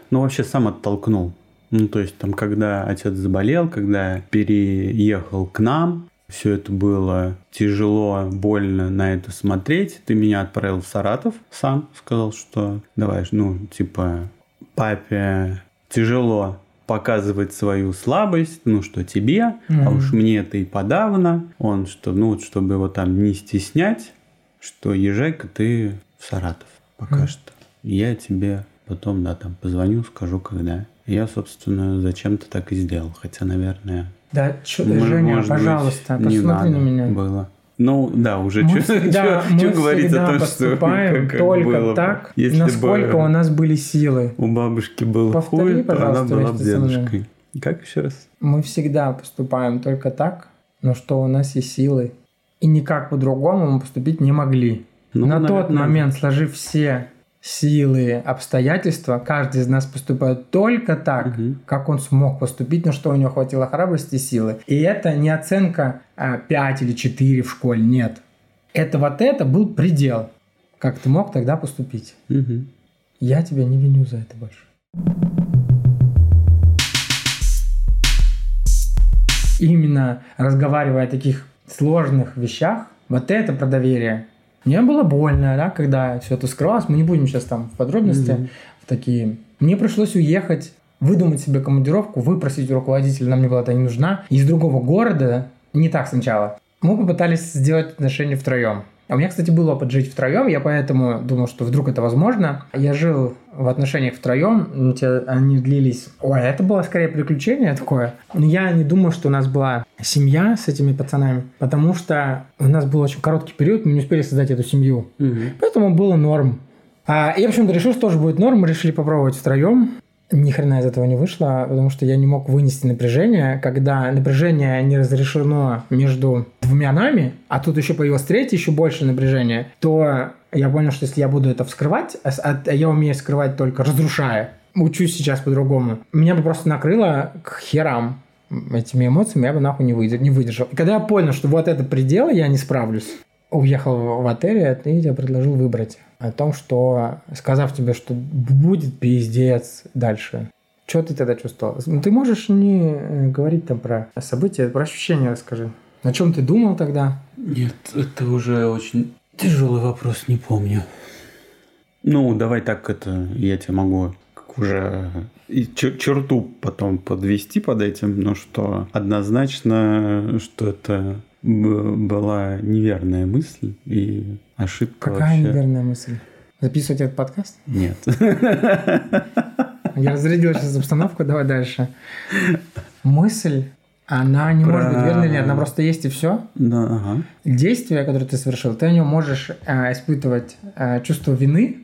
[SPEAKER 1] ну вообще сам оттолкнул. Ну то есть там, когда отец заболел, когда переехал к нам, все это было тяжело, больно на это смотреть. Ты меня отправил в Саратов сам, сказал, что давай, ну типа папе тяжело показывать свою слабость, ну что тебе, а
[SPEAKER 2] Мгм.
[SPEAKER 1] уж мне это и подавно. Он что, ну вот чтобы его там не стеснять, что езжай-ка ты в Саратов пока
[SPEAKER 2] Мгм.
[SPEAKER 1] что. Я тебе потом, да, там позвоню, скажу, когда. Я, собственно, зачем-то так и сделал. Хотя, наверное,
[SPEAKER 2] Да, чё- Женя,
[SPEAKER 1] может быть,
[SPEAKER 2] пожалуйста,
[SPEAKER 1] не
[SPEAKER 2] посмотри
[SPEAKER 1] надо
[SPEAKER 2] на меня.
[SPEAKER 1] было. Ну, да, уже
[SPEAKER 2] Мы
[SPEAKER 1] чё-
[SPEAKER 2] всегда, (laughs)
[SPEAKER 1] чё
[SPEAKER 2] мы
[SPEAKER 1] говорить
[SPEAKER 2] всегда
[SPEAKER 1] о том, что
[SPEAKER 2] поступаем
[SPEAKER 1] как- как
[SPEAKER 2] только
[SPEAKER 1] было бы.
[SPEAKER 2] так,
[SPEAKER 1] Если
[SPEAKER 2] насколько
[SPEAKER 1] бы
[SPEAKER 2] у нас были силы.
[SPEAKER 1] у бабушки был
[SPEAKER 2] Повтори,
[SPEAKER 1] хуй, то она была дедушкой. Как еще раз?
[SPEAKER 2] Мы всегда поступаем только так, но что у нас есть силы. И никак по-другому мы поступить не могли.
[SPEAKER 1] Ну,
[SPEAKER 2] На тот
[SPEAKER 1] наверное,
[SPEAKER 2] момент, сложив все силы, обстоятельства, каждый из нас поступает только так,
[SPEAKER 1] Мгм.
[SPEAKER 2] как он смог поступить, на что у него хватило храбрости и силы. И это не оценка а, 5 или 4 в школе, нет. Это вот это был предел, как ты мог тогда поступить.
[SPEAKER 1] Мгм.
[SPEAKER 2] Я тебя не виню за это больше. Именно разговаривая о таких сложных вещах, вот это про доверие. Мне было больно, да, когда все это скрывалось. Мы не будем сейчас там в подробности
[SPEAKER 1] Мгм.
[SPEAKER 2] в такие. Мне пришлось уехать, выдумать себе командировку, выпросить у руководителя, нам не была это не нужна, из другого города, не так сначала. Мы попытались сделать отношения втроем. А у меня, кстати, был опыт жить втроем, я поэтому думал, что вдруг это возможно. Я жил в отношениях втроем, они длились... Ой, это было скорее приключение такое. Но я не думаю, что у нас была семья с этими пацанами, потому что у нас был очень короткий период, мы не успели создать эту семью.
[SPEAKER 1] Мгм.
[SPEAKER 2] Поэтому было норм. А, я, в общем-то, решил, что тоже будет норм. Мы решили попробовать втроем. Ни хрена из этого не вышло, потому что я не мог вынести напряжение. Когда напряжение не разрешено между двумя нами, а тут еще появилось третье, еще больше напряжения, то я понял, что если я буду это вскрывать, а с- а я умею скрывать только разрушая, учусь сейчас по-другому, меня бы просто накрыло к херам этими эмоциями, я бы нахуй не, выдер- не выдержал. И когда я понял, что вот это предел, я не справлюсь, уехал в отель, и я предложил выбрать о том, что, сказав тебе, что будет пиздец дальше, что ты тогда чувствовал? Ну, Ты можешь не э, говорить там про события, про ощущения расскажи. О чем ты думал тогда?
[SPEAKER 1] Нет, это уже очень тяжелый вопрос, не помню. Ну, давай так это, я тебе могу уже и чер- черту потом подвести под этим, но что однозначно, что это была неверная мысль и ошибка
[SPEAKER 2] Какая
[SPEAKER 1] вообще.
[SPEAKER 2] неверная мысль? Записывать этот подкаст?
[SPEAKER 1] Нет.
[SPEAKER 2] Я разрядил сейчас обстановку, давай дальше. Мысль, она не может быть
[SPEAKER 1] Про-
[SPEAKER 2] верной или нет, она просто есть и все.
[SPEAKER 1] Да, ага.
[SPEAKER 2] действие, которое ты совершил, ты о нем можешь э, испытывать э, чувство вины,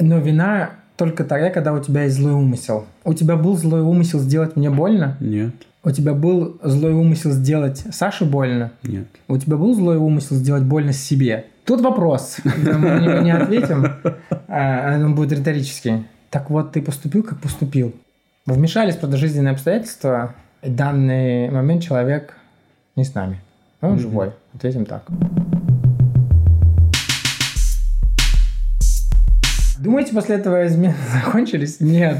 [SPEAKER 2] но вина только тогда, когда у тебя есть злой умысел. У тебя был злой умысел сделать мне больно?
[SPEAKER 1] Нет,
[SPEAKER 2] У тебя был злой умысел сделать Саше больно?
[SPEAKER 1] нет.
[SPEAKER 2] У тебя был злой умысел сделать больно себе? Тут вопрос. Мы не ответим. А, он будет риторический. Так вот, ты поступил, как поступил. Вмешались просто жизненные обстоятельства. В данный момент человек не с нами. Он живой. Ответим так. Думаете, после этого измены (laughs) закончились? Нет.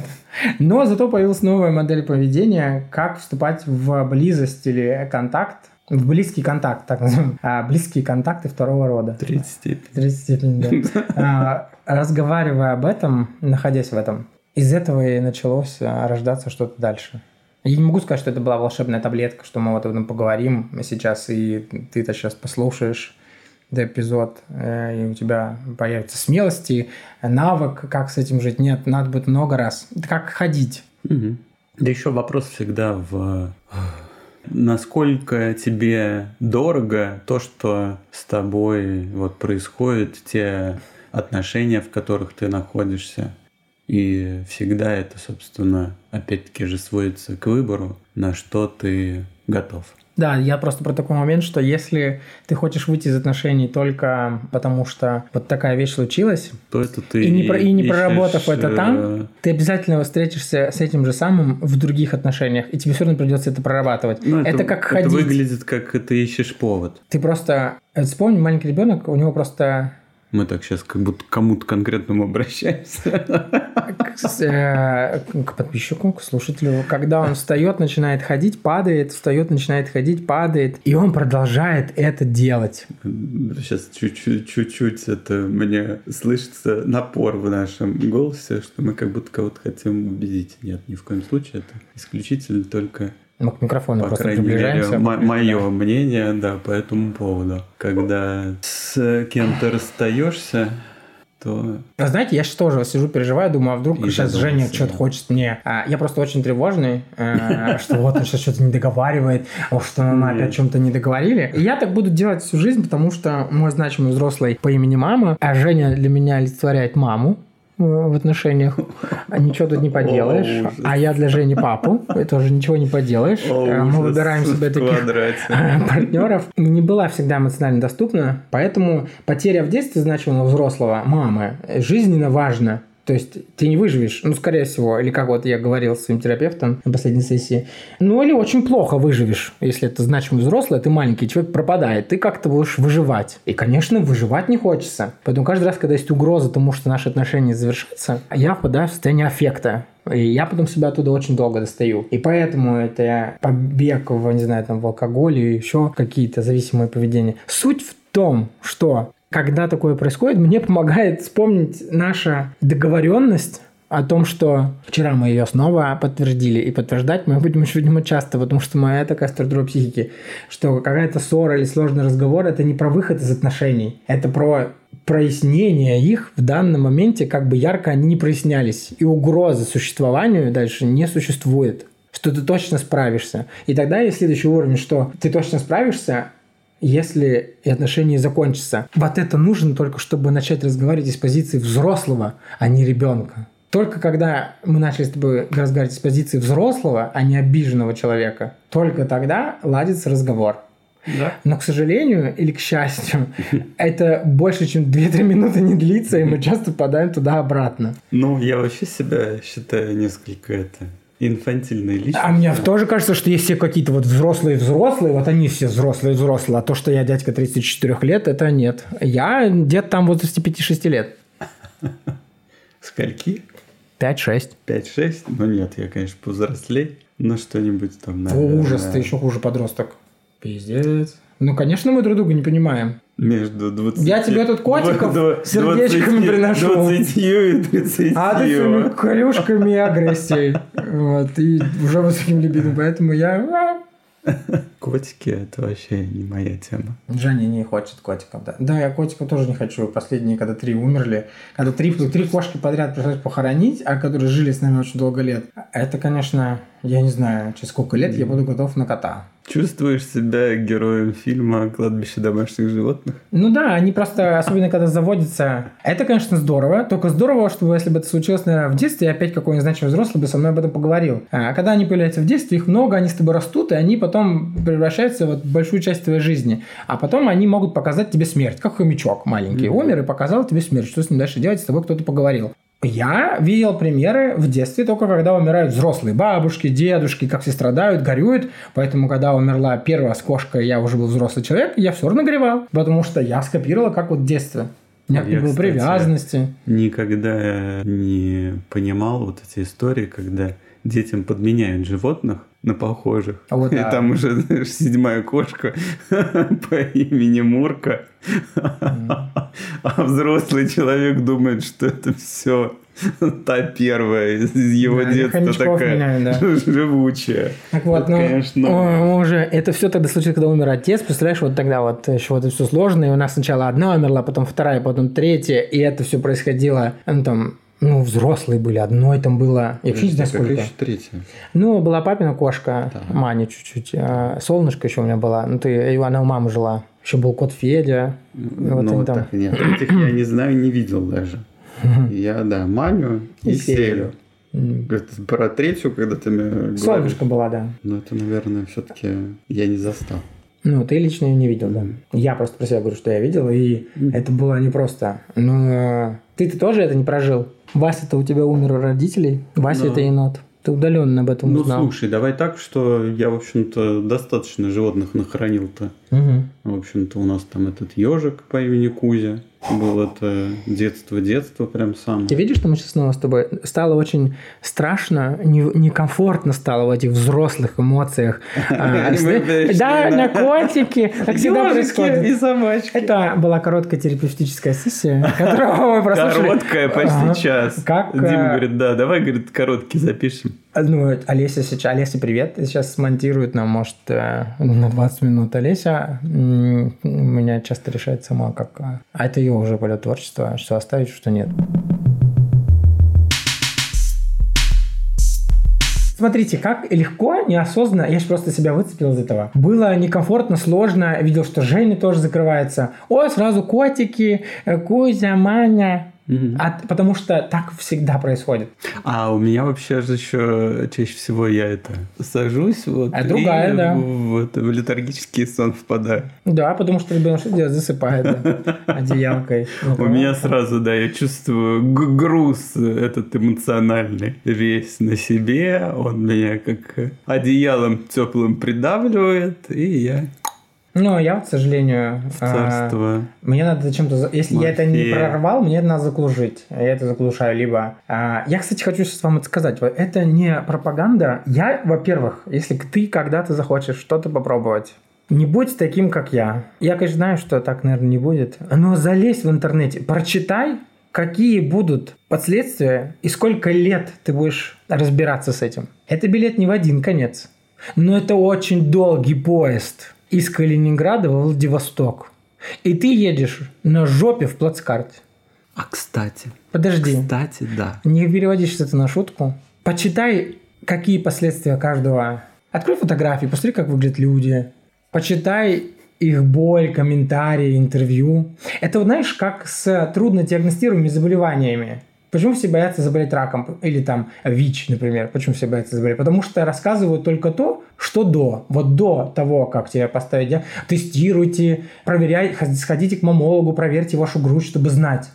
[SPEAKER 2] Но зато появилась новая модель поведения, как вступать в близость или контакт, в близкий контакт, так называемый, а, близкие контакты второго рода.
[SPEAKER 1] Третья степень.
[SPEAKER 2] Третья степень, да. (laughs) А, разговаривая об этом, находясь в этом, из этого и началось а, рождаться что-то дальше. Я не могу сказать, что это была волшебная таблетка, что мы вот об этом поговорим сейчас, и ты это сейчас послушаешь эпизод, э, и у тебя появится смелости, навык, как с этим жить. Нет, надо будет много раз. Как ходить.
[SPEAKER 1] Угу. Да еще вопрос всегда в насколько тебе дорого то, что с тобой вот происходит, те отношения, в которых ты находишься. И всегда это, собственно, опять-таки же сводится к выбору, на что ты готов.
[SPEAKER 2] Да, я просто про такой момент, что если ты хочешь выйти из отношений только потому, что вот такая вещь случилась,
[SPEAKER 1] то это ты
[SPEAKER 2] и не, про, и не проработав это там, э, ты обязательно встретишься с этим же самым в других отношениях, и тебе все равно придется это прорабатывать. Ну, это, это как это ходить.
[SPEAKER 1] выглядит как ты ищешь повод.
[SPEAKER 2] Ты просто вспомни, маленький ребенок, у него просто
[SPEAKER 1] мы так сейчас как будто к кому-то конкретному обращаемся.
[SPEAKER 2] К, э, к подписчику, к слушателю. Когда он встает, начинает ходить, падает, встает, начинает ходить, падает. И он продолжает это делать.
[SPEAKER 1] Сейчас чуть-чуть, чуть-чуть это мне слышится напор в нашем голосе, что мы как будто кого-то хотим убедить. Нет, ни в коем случае. Это исключительно только
[SPEAKER 2] мы к микрофону
[SPEAKER 1] по просто крайней приближаемся. Мере, мое да. мнение, да, по этому поводу. Когда с кем-то расстаешься, то...
[SPEAKER 2] А знаете, я сейчас тоже сижу, переживаю, думаю, а вдруг и сейчас Женя что-то хочет мне... А, я просто очень тревожный, э, (laughs) что вот он сейчас что-то не договаривает, что мы опять о чем-то не договорили. И я так буду делать всю жизнь, потому что мой значимый взрослый по имени мама, а Женя для меня олицетворяет маму, в отношениях. А ничего тут не поделаешь. О, а я для Жени папу. тоже ничего не поделаешь. О, э, Мы выбираем себе таких партнеров. Не была всегда эмоционально доступна. Поэтому потеря в детстве значимого взрослого мамы жизненно важна. То есть ты не выживешь, ну, скорее всего, или как вот я говорил своим терапевтом на последней сессии, ну, или очень плохо выживешь, если это значимый взрослый, а ты маленький, человек пропадает, ты как-то будешь выживать. И, конечно, выживать не хочется. Поэтому каждый раз, когда есть угроза тому, что наши отношения завершатся, я впадаю в состояние аффекта. И я потом себя оттуда очень долго достаю. И поэтому это побег в, не знаю, там, в алкоголе и еще какие-то зависимые поведения. Суть в том, что когда такое происходит, мне помогает вспомнить наша договоренность о том, что вчера мы ее снова подтвердили, и подтверждать мы будем еще, видимо, часто, потому что моя такая структура психики, что какая-то ссора или сложный разговор – это не про выход из отношений, это про прояснение их в данном моменте, как бы ярко они не прояснялись, и угрозы существованию дальше не существует что ты точно справишься. И тогда есть следующий уровень, что ты точно справишься, если и отношения закончатся. Вот это нужно только, чтобы начать разговаривать из позиции взрослого, а не ребенка. Только когда мы начали с тобой разговаривать с позиции взрослого, а не обиженного человека, только тогда ладится разговор. Да. Но, к сожалению или к счастью, (laughs) это больше, чем 2-3 минуты не длится, и мы (laughs) часто попадаем туда-обратно.
[SPEAKER 1] Ну, я вообще себя считаю несколько это инфантильные личности.
[SPEAKER 2] А мне тоже кажется, что есть все какие-то вот взрослые-взрослые, вот они все взрослые-взрослые, а то, что я дядька 34 лет, это нет. Я дед там в возрасте 5-6 лет. (laughs)
[SPEAKER 1] Скольки?
[SPEAKER 2] 5-6.
[SPEAKER 1] 5-6? Ну нет, я, конечно, повзрослей, но что-нибудь там,
[SPEAKER 2] наверное... Ужас, ты еще хуже подросток. Пиздец. Ну, конечно, мы друг друга не понимаем.
[SPEAKER 1] Между 20...
[SPEAKER 2] Я тебе тут котиков 20, сердечками 20, приношу.
[SPEAKER 1] 20 и 30.
[SPEAKER 2] А ты своими колюшками и агрессией. Вот, и уже высоким либидом. Поэтому я...
[SPEAKER 1] Котики – это вообще не моя тема.
[SPEAKER 2] Женя не хочет котиков, да. Да, я котиков тоже не хочу. Последние, когда три умерли, когда три, три кошки подряд пришлось похоронить, а которые жили с нами очень долго лет. Это, конечно, я не знаю, через сколько лет я буду готов на кота.
[SPEAKER 1] Чувствуешь себя героем фильма «Кладбище домашних животных»?
[SPEAKER 2] Ну да, они просто, особенно когда заводятся, это, конечно, здорово. Только здорово, чтобы если бы это случилось, наверное, в детстве, опять какой-нибудь значимый взрослый бы со мной об этом поговорил. А когда они появляются в детстве, их много, они с тобой растут, и они потом превращаются вот в большую часть твоей жизни. А потом они могут показать тебе смерть, как хомячок маленький. Mm-hmm. Умер и показал тебе смерть. Что с ним дальше делать, с тобой кто-то поговорил. Я видел примеры в детстве только когда умирают взрослые бабушки, дедушки, как все страдают, горюют. Поэтому, когда умерла первая кошка, я уже был взрослый человек, я все равно горевал, потому что я скопировал как вот в детстве. У меня а не было кстати, привязанности.
[SPEAKER 1] Никогда не понимал вот эти истории, когда детям подменяют животных на похожих. А вот, И да. там уже знаешь, седьмая кошка (laughs) по имени Мурка. А взрослый человек думает, что это все та первая из его да, детства такая меняют, да. (laughs) живучая.
[SPEAKER 2] Так вот, ну, конечно... уже это все тогда случилось, когда умер отец. Представляешь, вот тогда вот еще вот это все сложно, и у нас сначала одна умерла, потом вторая, потом третья, и это все происходило, ну, там, ну, взрослые были, одной там было, я вообще не знаю сколько. еще
[SPEAKER 1] третья?
[SPEAKER 2] Ну, была папина кошка, да. Маня чуть-чуть, а солнышко еще у меня была, ну, ты, она у мамы жила. Еще был кот Федя.
[SPEAKER 1] Ну, вот, вот там. так, нет, этих я не знаю, не видел даже. Я, да, Маню и, и Селю. Mm. Про третью, когда ты мне.
[SPEAKER 2] Солнышко была, да.
[SPEAKER 1] Ну, это, наверное, все-таки я не застал.
[SPEAKER 2] Ну, ты лично ее не видел, да. Я просто про себя говорю, что я видел, и mm. это было непросто. Но ты-то тоже это не прожил. Вася-то у тебя умер у родителей. Вася да. это енот. Ты удаленно об этом
[SPEAKER 1] ну,
[SPEAKER 2] узнал.
[SPEAKER 1] Ну, слушай, давай так, что я, в общем-то, достаточно животных нахоронил-то. Угу. В общем-то, у нас там этот ежик по имени Кузя было это детство-детство прям самое.
[SPEAKER 2] Ты видишь, что мы сейчас снова с тобой стало очень страшно, некомфортно стало в этих взрослых эмоциях. (laughs) А, да, на котики, (laughs) как всегда происходит.
[SPEAKER 1] и собачки.
[SPEAKER 2] Это была короткая терапевтическая сессия, (laughs) которую мы прослушали.
[SPEAKER 1] Короткая почти час. Как? Дима э, говорит, да, давай, говорит, короткий запишем.
[SPEAKER 2] Ну, Олеся сейчас, Олеся, привет, сейчас смонтирует нам, может, э, на 20 минут. Олеся меня часто решает сама, как... А, а это ее уже полет творчества, что оставить, что нет. Смотрите, как легко, неосознанно, я же просто себя выцепил из этого. Было некомфортно, сложно, видел, что Женя тоже закрывается. О, сразу котики, э, Кузя, Маня. Угу. А, потому что так всегда происходит.
[SPEAKER 1] А у меня вообще же еще чаще всего я это сажусь вот
[SPEAKER 2] а другая,
[SPEAKER 1] и
[SPEAKER 2] да.
[SPEAKER 1] вот в летаргический сон впадаю.
[SPEAKER 2] Да, потому что ребенок что делает? Засыпает да, (laughs) одеялкой.
[SPEAKER 1] У меня сразу, да, я чувствую груз этот эмоциональный весь на себе. Он меня как одеялом теплым придавливает, и я
[SPEAKER 2] ну, я, к сожалению...
[SPEAKER 1] А, царство.
[SPEAKER 2] А, мне надо зачем-то... Если Мафия. я это не прорвал, мне это надо заглушить. Я это заглушаю либо... А, я, кстати, хочу сейчас вам это сказать. Это не пропаганда. Я, во-первых, если ты когда-то захочешь что-то попробовать, не будь таким, как я. Я, конечно, знаю, что так, наверное, не будет. Но залезь в интернете, прочитай, какие будут последствия и сколько лет ты будешь разбираться с этим. Это билет не в один конец. Но это очень долгий поезд из Калининграда во Владивосток. И ты едешь на жопе в плацкарте.
[SPEAKER 1] А кстати.
[SPEAKER 2] Подожди.
[SPEAKER 1] Кстати, да.
[SPEAKER 2] Не переводишь это на шутку. Почитай, какие последствия каждого. Открой фотографии, посмотри, как выглядят люди. Почитай их боль, комментарии, интервью. Это, знаешь, как с трудно диагностируемыми заболеваниями. Почему все боятся заболеть раком? Или там ВИЧ, например. Почему все боятся заболеть? Потому что рассказывают только то, что до. Вот до того, как тебя поставить диагноз. Тестируйте, проверяйте, сходите к мамологу, проверьте вашу грудь, чтобы знать.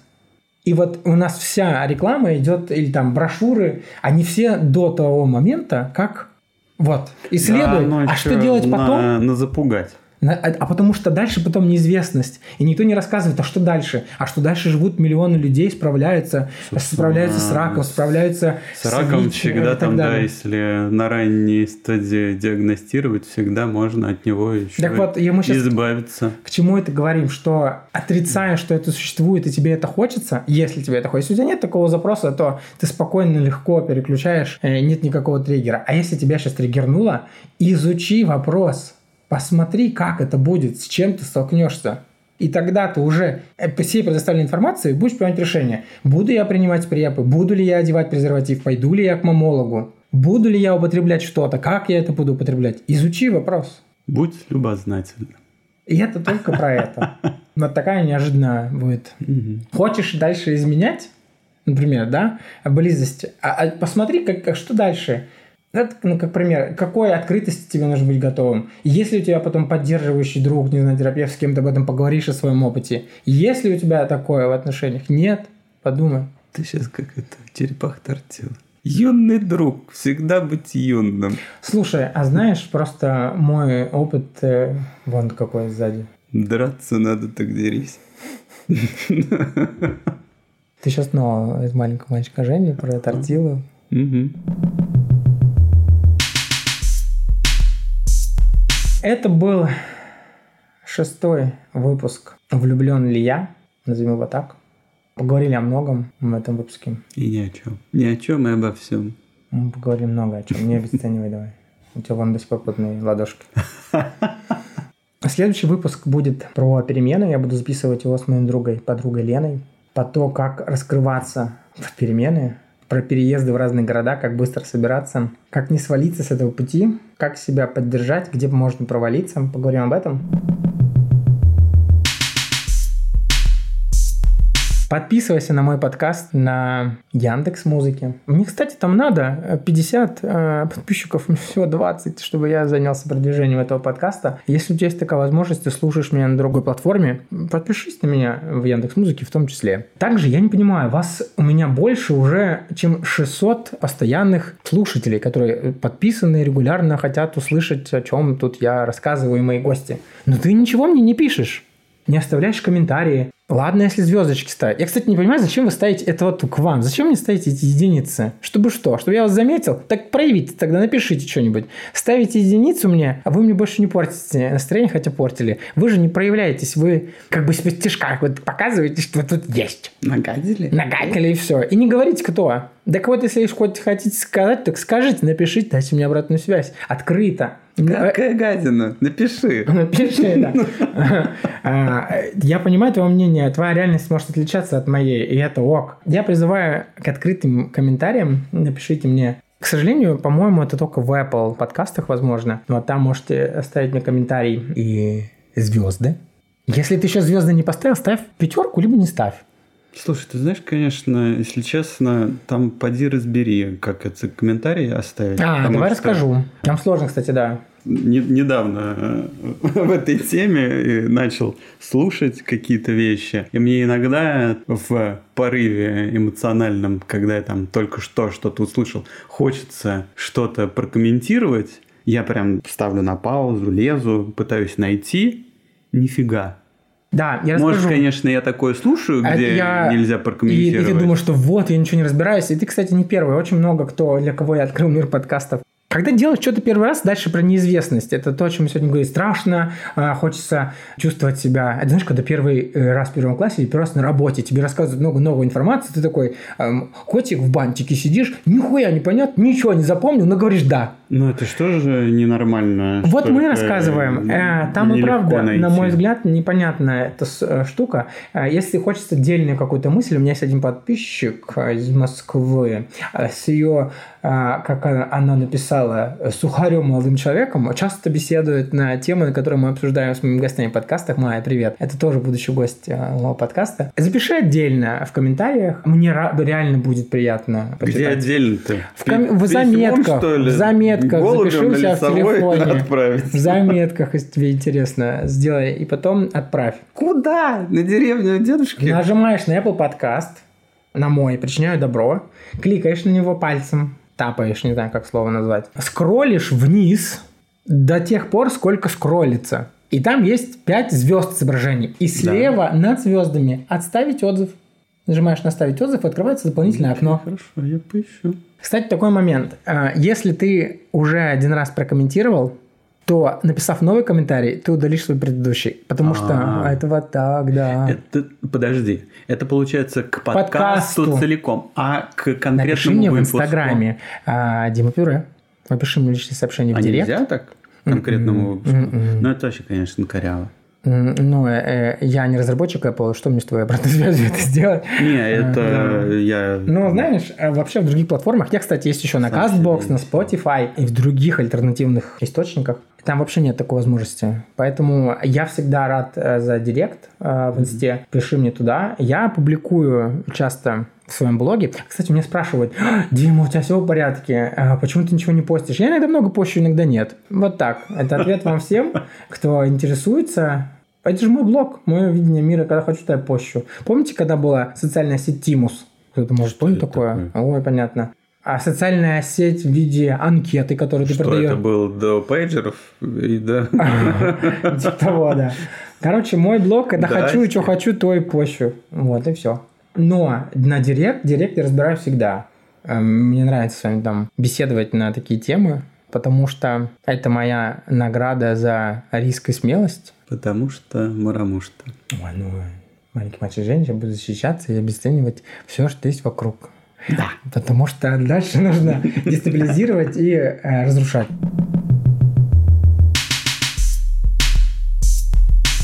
[SPEAKER 2] И вот у нас вся реклама идет, или там брошюры, они все до того момента, как вот, исследуют. Да, а что делать потом?
[SPEAKER 1] На, на запугать.
[SPEAKER 2] А, а потому что дальше потом неизвестность. И никто не рассказывает, а что дальше? А что дальше живут миллионы людей, справляются, Собственно, справляются с раком, справляются
[SPEAKER 1] с, с раком ВИЧ, всегда там, далее. да, если на ранней стадии диагностировать, всегда можно от него еще так вот, мы сейчас избавиться.
[SPEAKER 2] К чему это говорим? Что отрицая, что это существует, и тебе это хочется, если тебе это хочется, если у тебя нет такого запроса, то ты спокойно, легко переключаешь, э, нет никакого триггера. А если тебя сейчас триггернуло, изучи вопрос – Посмотри, как это будет, с чем ты столкнешься. И тогда ты уже э, по всей предоставленной информации будешь принимать решение. Буду я принимать препы, буду ли я одевать презерватив, пойду ли я к мамологу, буду ли я употреблять что-то, как я это буду употреблять. Изучи вопрос.
[SPEAKER 1] Будь любознательным.
[SPEAKER 2] И это только про это. (laughs) Вот такая неожиданная будет. Хочешь дальше изменять, например, да, близость, а, а посмотри, как, как, что дальше. Это, ну, как пример, какой открытости тебе нужно быть готовым? Если у тебя потом поддерживающий друг, не знаю, терапевт, с кем ты об этом поговоришь о своем опыте, если у тебя такое в отношениях, нет, подумай.
[SPEAKER 1] Ты сейчас как это, черепах тортил. Юный друг, всегда быть юным.
[SPEAKER 2] Слушай, а знаешь, просто мой опыт, э, вон какой сзади.
[SPEAKER 1] Драться надо, так дерись.
[SPEAKER 2] Ты сейчас снова из маленького мальчика Жени про тортилу.
[SPEAKER 1] Угу.
[SPEAKER 2] Это был шестой выпуск «Влюблен ли я?» Назовем его так. Поговорили о многом в этом выпуске.
[SPEAKER 1] И ни о чем. Ни о чем и обо всем.
[SPEAKER 2] Мы поговорим много о чем. Не обесценивай давай. У тебя вон потные ладошки. (laughs) Следующий выпуск будет про перемены. Я буду записывать его с моей другой, подругой Леной. По то, как раскрываться в перемены, про переезды в разные города, как быстро собираться, как не свалиться с этого пути, как себя поддержать, где можно провалиться. Поговорим об этом. Подписывайся на мой подкаст на Яндекс Музыке. Мне, кстати, там надо 50 э, подписчиков, (laughs) всего 20, чтобы я занялся продвижением этого подкаста. Если у тебя есть такая возможность, ты слушаешь меня на другой платформе, подпишись на меня в Яндекс Музыке в том числе. Также я не понимаю, вас у меня больше уже, чем 600 постоянных слушателей, которые подписаны регулярно хотят услышать, о чем тут я рассказываю и мои гости. Но ты ничего мне не пишешь не оставляешь комментарии, Ладно, если звездочки ставить. Я, кстати, не понимаю, зачем вы ставите это вот к вам? Зачем мне ставите эти единицы? Чтобы что? Чтобы я вас заметил? Так проявите, тогда напишите что-нибудь. Ставите единицу мне, а вы мне больше не портите настроение, хотя портили. Вы же не проявляетесь, вы как бы себе стишках вот показываете, что тут есть.
[SPEAKER 1] Нагадили?
[SPEAKER 2] Нагадили и все. И не говорите, кто. Так вот, если хоть хотите сказать, так скажите, напишите, дайте мне обратную связь. Открыто.
[SPEAKER 1] Какая гадина? Напиши. (laughs)
[SPEAKER 2] Напиши, да. А, я понимаю твое мнение, твоя реальность может отличаться от моей, и это ок. Я призываю к открытым комментариям, напишите мне к сожалению, по-моему, это только в Apple подкастах возможно. Но там можете оставить мне комментарий и звезды. Если ты еще звезды не поставил, ставь пятерку, либо не ставь.
[SPEAKER 1] Слушай, ты знаешь, конечно, если честно, там поди разбери, как это комментарии оставить.
[SPEAKER 2] А, давай что... расскажу. Там сложно, кстати, да.
[SPEAKER 1] Не, недавно э, (laughs) в этой теме э, начал слушать какие-то вещи. И мне иногда в порыве эмоциональном, когда я там только что что-то услышал, хочется что-то прокомментировать, я прям ставлю на паузу, лезу, пытаюсь найти. Нифига.
[SPEAKER 2] Да, я
[SPEAKER 1] расскажу. Может, конечно, я такое слушаю, где я... нельзя прокомментировать.
[SPEAKER 2] И, и ты думаешь, что вот, я ничего не разбираюсь. И ты, кстати, не первый. Очень много кто, для кого я открыл мир подкастов, когда делаешь что-то первый раз, дальше про неизвестность. Это то, о чем мы сегодня говорим. Страшно, а, хочется чувствовать себя... Это знаешь, когда первый э, раз в первом классе или первый раз на работе, тебе рассказывают много новой информации, ты такой эм, котик в бантике сидишь, нихуя не понятно, ничего не запомнил, но говоришь «да».
[SPEAKER 1] Ну, это что же ненормально?
[SPEAKER 2] Вот мы рассказываем. Э, там и правда, найти. на мой взгляд, непонятная эта э, штука. Если хочется отдельную какую-то мысль, у меня есть один подписчик из Москвы с ее как она написала, сухарем молодым человеком, часто беседует на темы, на которые мы обсуждаем с моими гостями в подкастах. Майя, привет. Это тоже будущий гость а, моего подкаста. Запиши отдельно в комментариях. Мне реально будет приятно
[SPEAKER 1] почитать. Где отдельно-то?
[SPEAKER 2] В, ком... в заметках. В заметках. Запиши у себя в телефоне.
[SPEAKER 1] Отправить.
[SPEAKER 2] В заметках, если тебе интересно. Сделай. И потом отправь.
[SPEAKER 1] Куда? На деревню дедушки?
[SPEAKER 2] Нажимаешь на Apple подкаст на мой «Причиняю добро», кликаешь на него пальцем, тапаешь, не знаю, как слово назвать, скроллишь вниз до тех пор, сколько скроллится. И там есть 5 звезд изображений. И слева да. над звездами отставить отзыв. Нажимаешь на «Оставить отзыв», открывается дополнительное окно.
[SPEAKER 1] Хорошо, я поищу.
[SPEAKER 2] Кстати, такой момент. А, если ты уже один раз прокомментировал, то, написав новый комментарий, ты удалишь свой предыдущий. Потому что А-а-а. это вот так, да.
[SPEAKER 1] Это, подожди, это получается к подкасту, подкасту. целиком, а к конкретному Напиши мне
[SPEAKER 2] в Инстаграме а, Дима Пюре. Напиши мне личное сообщение в а директ.
[SPEAKER 1] нельзя так? Конкретному mm-hmm. выпуску? Mm-hmm. Ну, это вообще, конечно, коряво.
[SPEAKER 2] Ну, э, я не разработчик Apple, что мне с твоей обратной (laughs) связью это сделать?
[SPEAKER 1] Не, это э, я...
[SPEAKER 2] Ну, знаешь, э, вообще в других платформах, я, кстати, есть еще на CastBox, на Spotify и в других альтернативных источниках, там вообще нет такой возможности. Поэтому я всегда рад за директ в инсте. Пиши мне туда. Я публикую часто в своем блоге. Кстати, меня спрашивают, «А, Дима, у тебя все в порядке, а почему ты ничего не постишь? Я иногда много пощу, иногда нет. Вот так. Это ответ вам всем, кто интересуется. Это же мой блог, мое видение мира, когда хочу, то я пощу. Помните, когда была социальная сеть Тимус? Кто-то может помнить такое? такое? Ой, понятно. А социальная сеть в виде анкеты, которую ты
[SPEAKER 1] Что
[SPEAKER 2] продаешь.
[SPEAKER 1] это был до пейджеров и до... (laughs)
[SPEAKER 2] Типа того, да. Короче, мой блог, когда хочу, что хочу, то и пощу. Вот, и все. Но на директ, директ я разбираю всегда. Эм, мне нравится с вами там беседовать на такие темы, потому что это моя награда за риск и смелость.
[SPEAKER 1] Потому что мараму что.
[SPEAKER 2] Ой, ну, маленький мальчик Женя, я буду защищаться и обесценивать все, что есть вокруг. Да. Потому что дальше нужно (laughs) дестабилизировать и э, разрушать.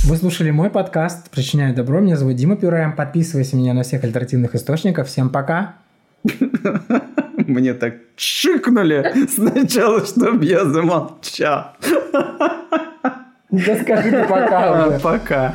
[SPEAKER 2] Вы слушали мой подкаст «Причиняю добро». Меня зовут Дима Пюраем. Подписывайся меня на всех альтернативных источниках. Всем пока. (laughs)
[SPEAKER 1] Мне так чикнули сначала, чтобы я замолчал. (laughs)
[SPEAKER 2] Да скажи ты пока.
[SPEAKER 1] Пока.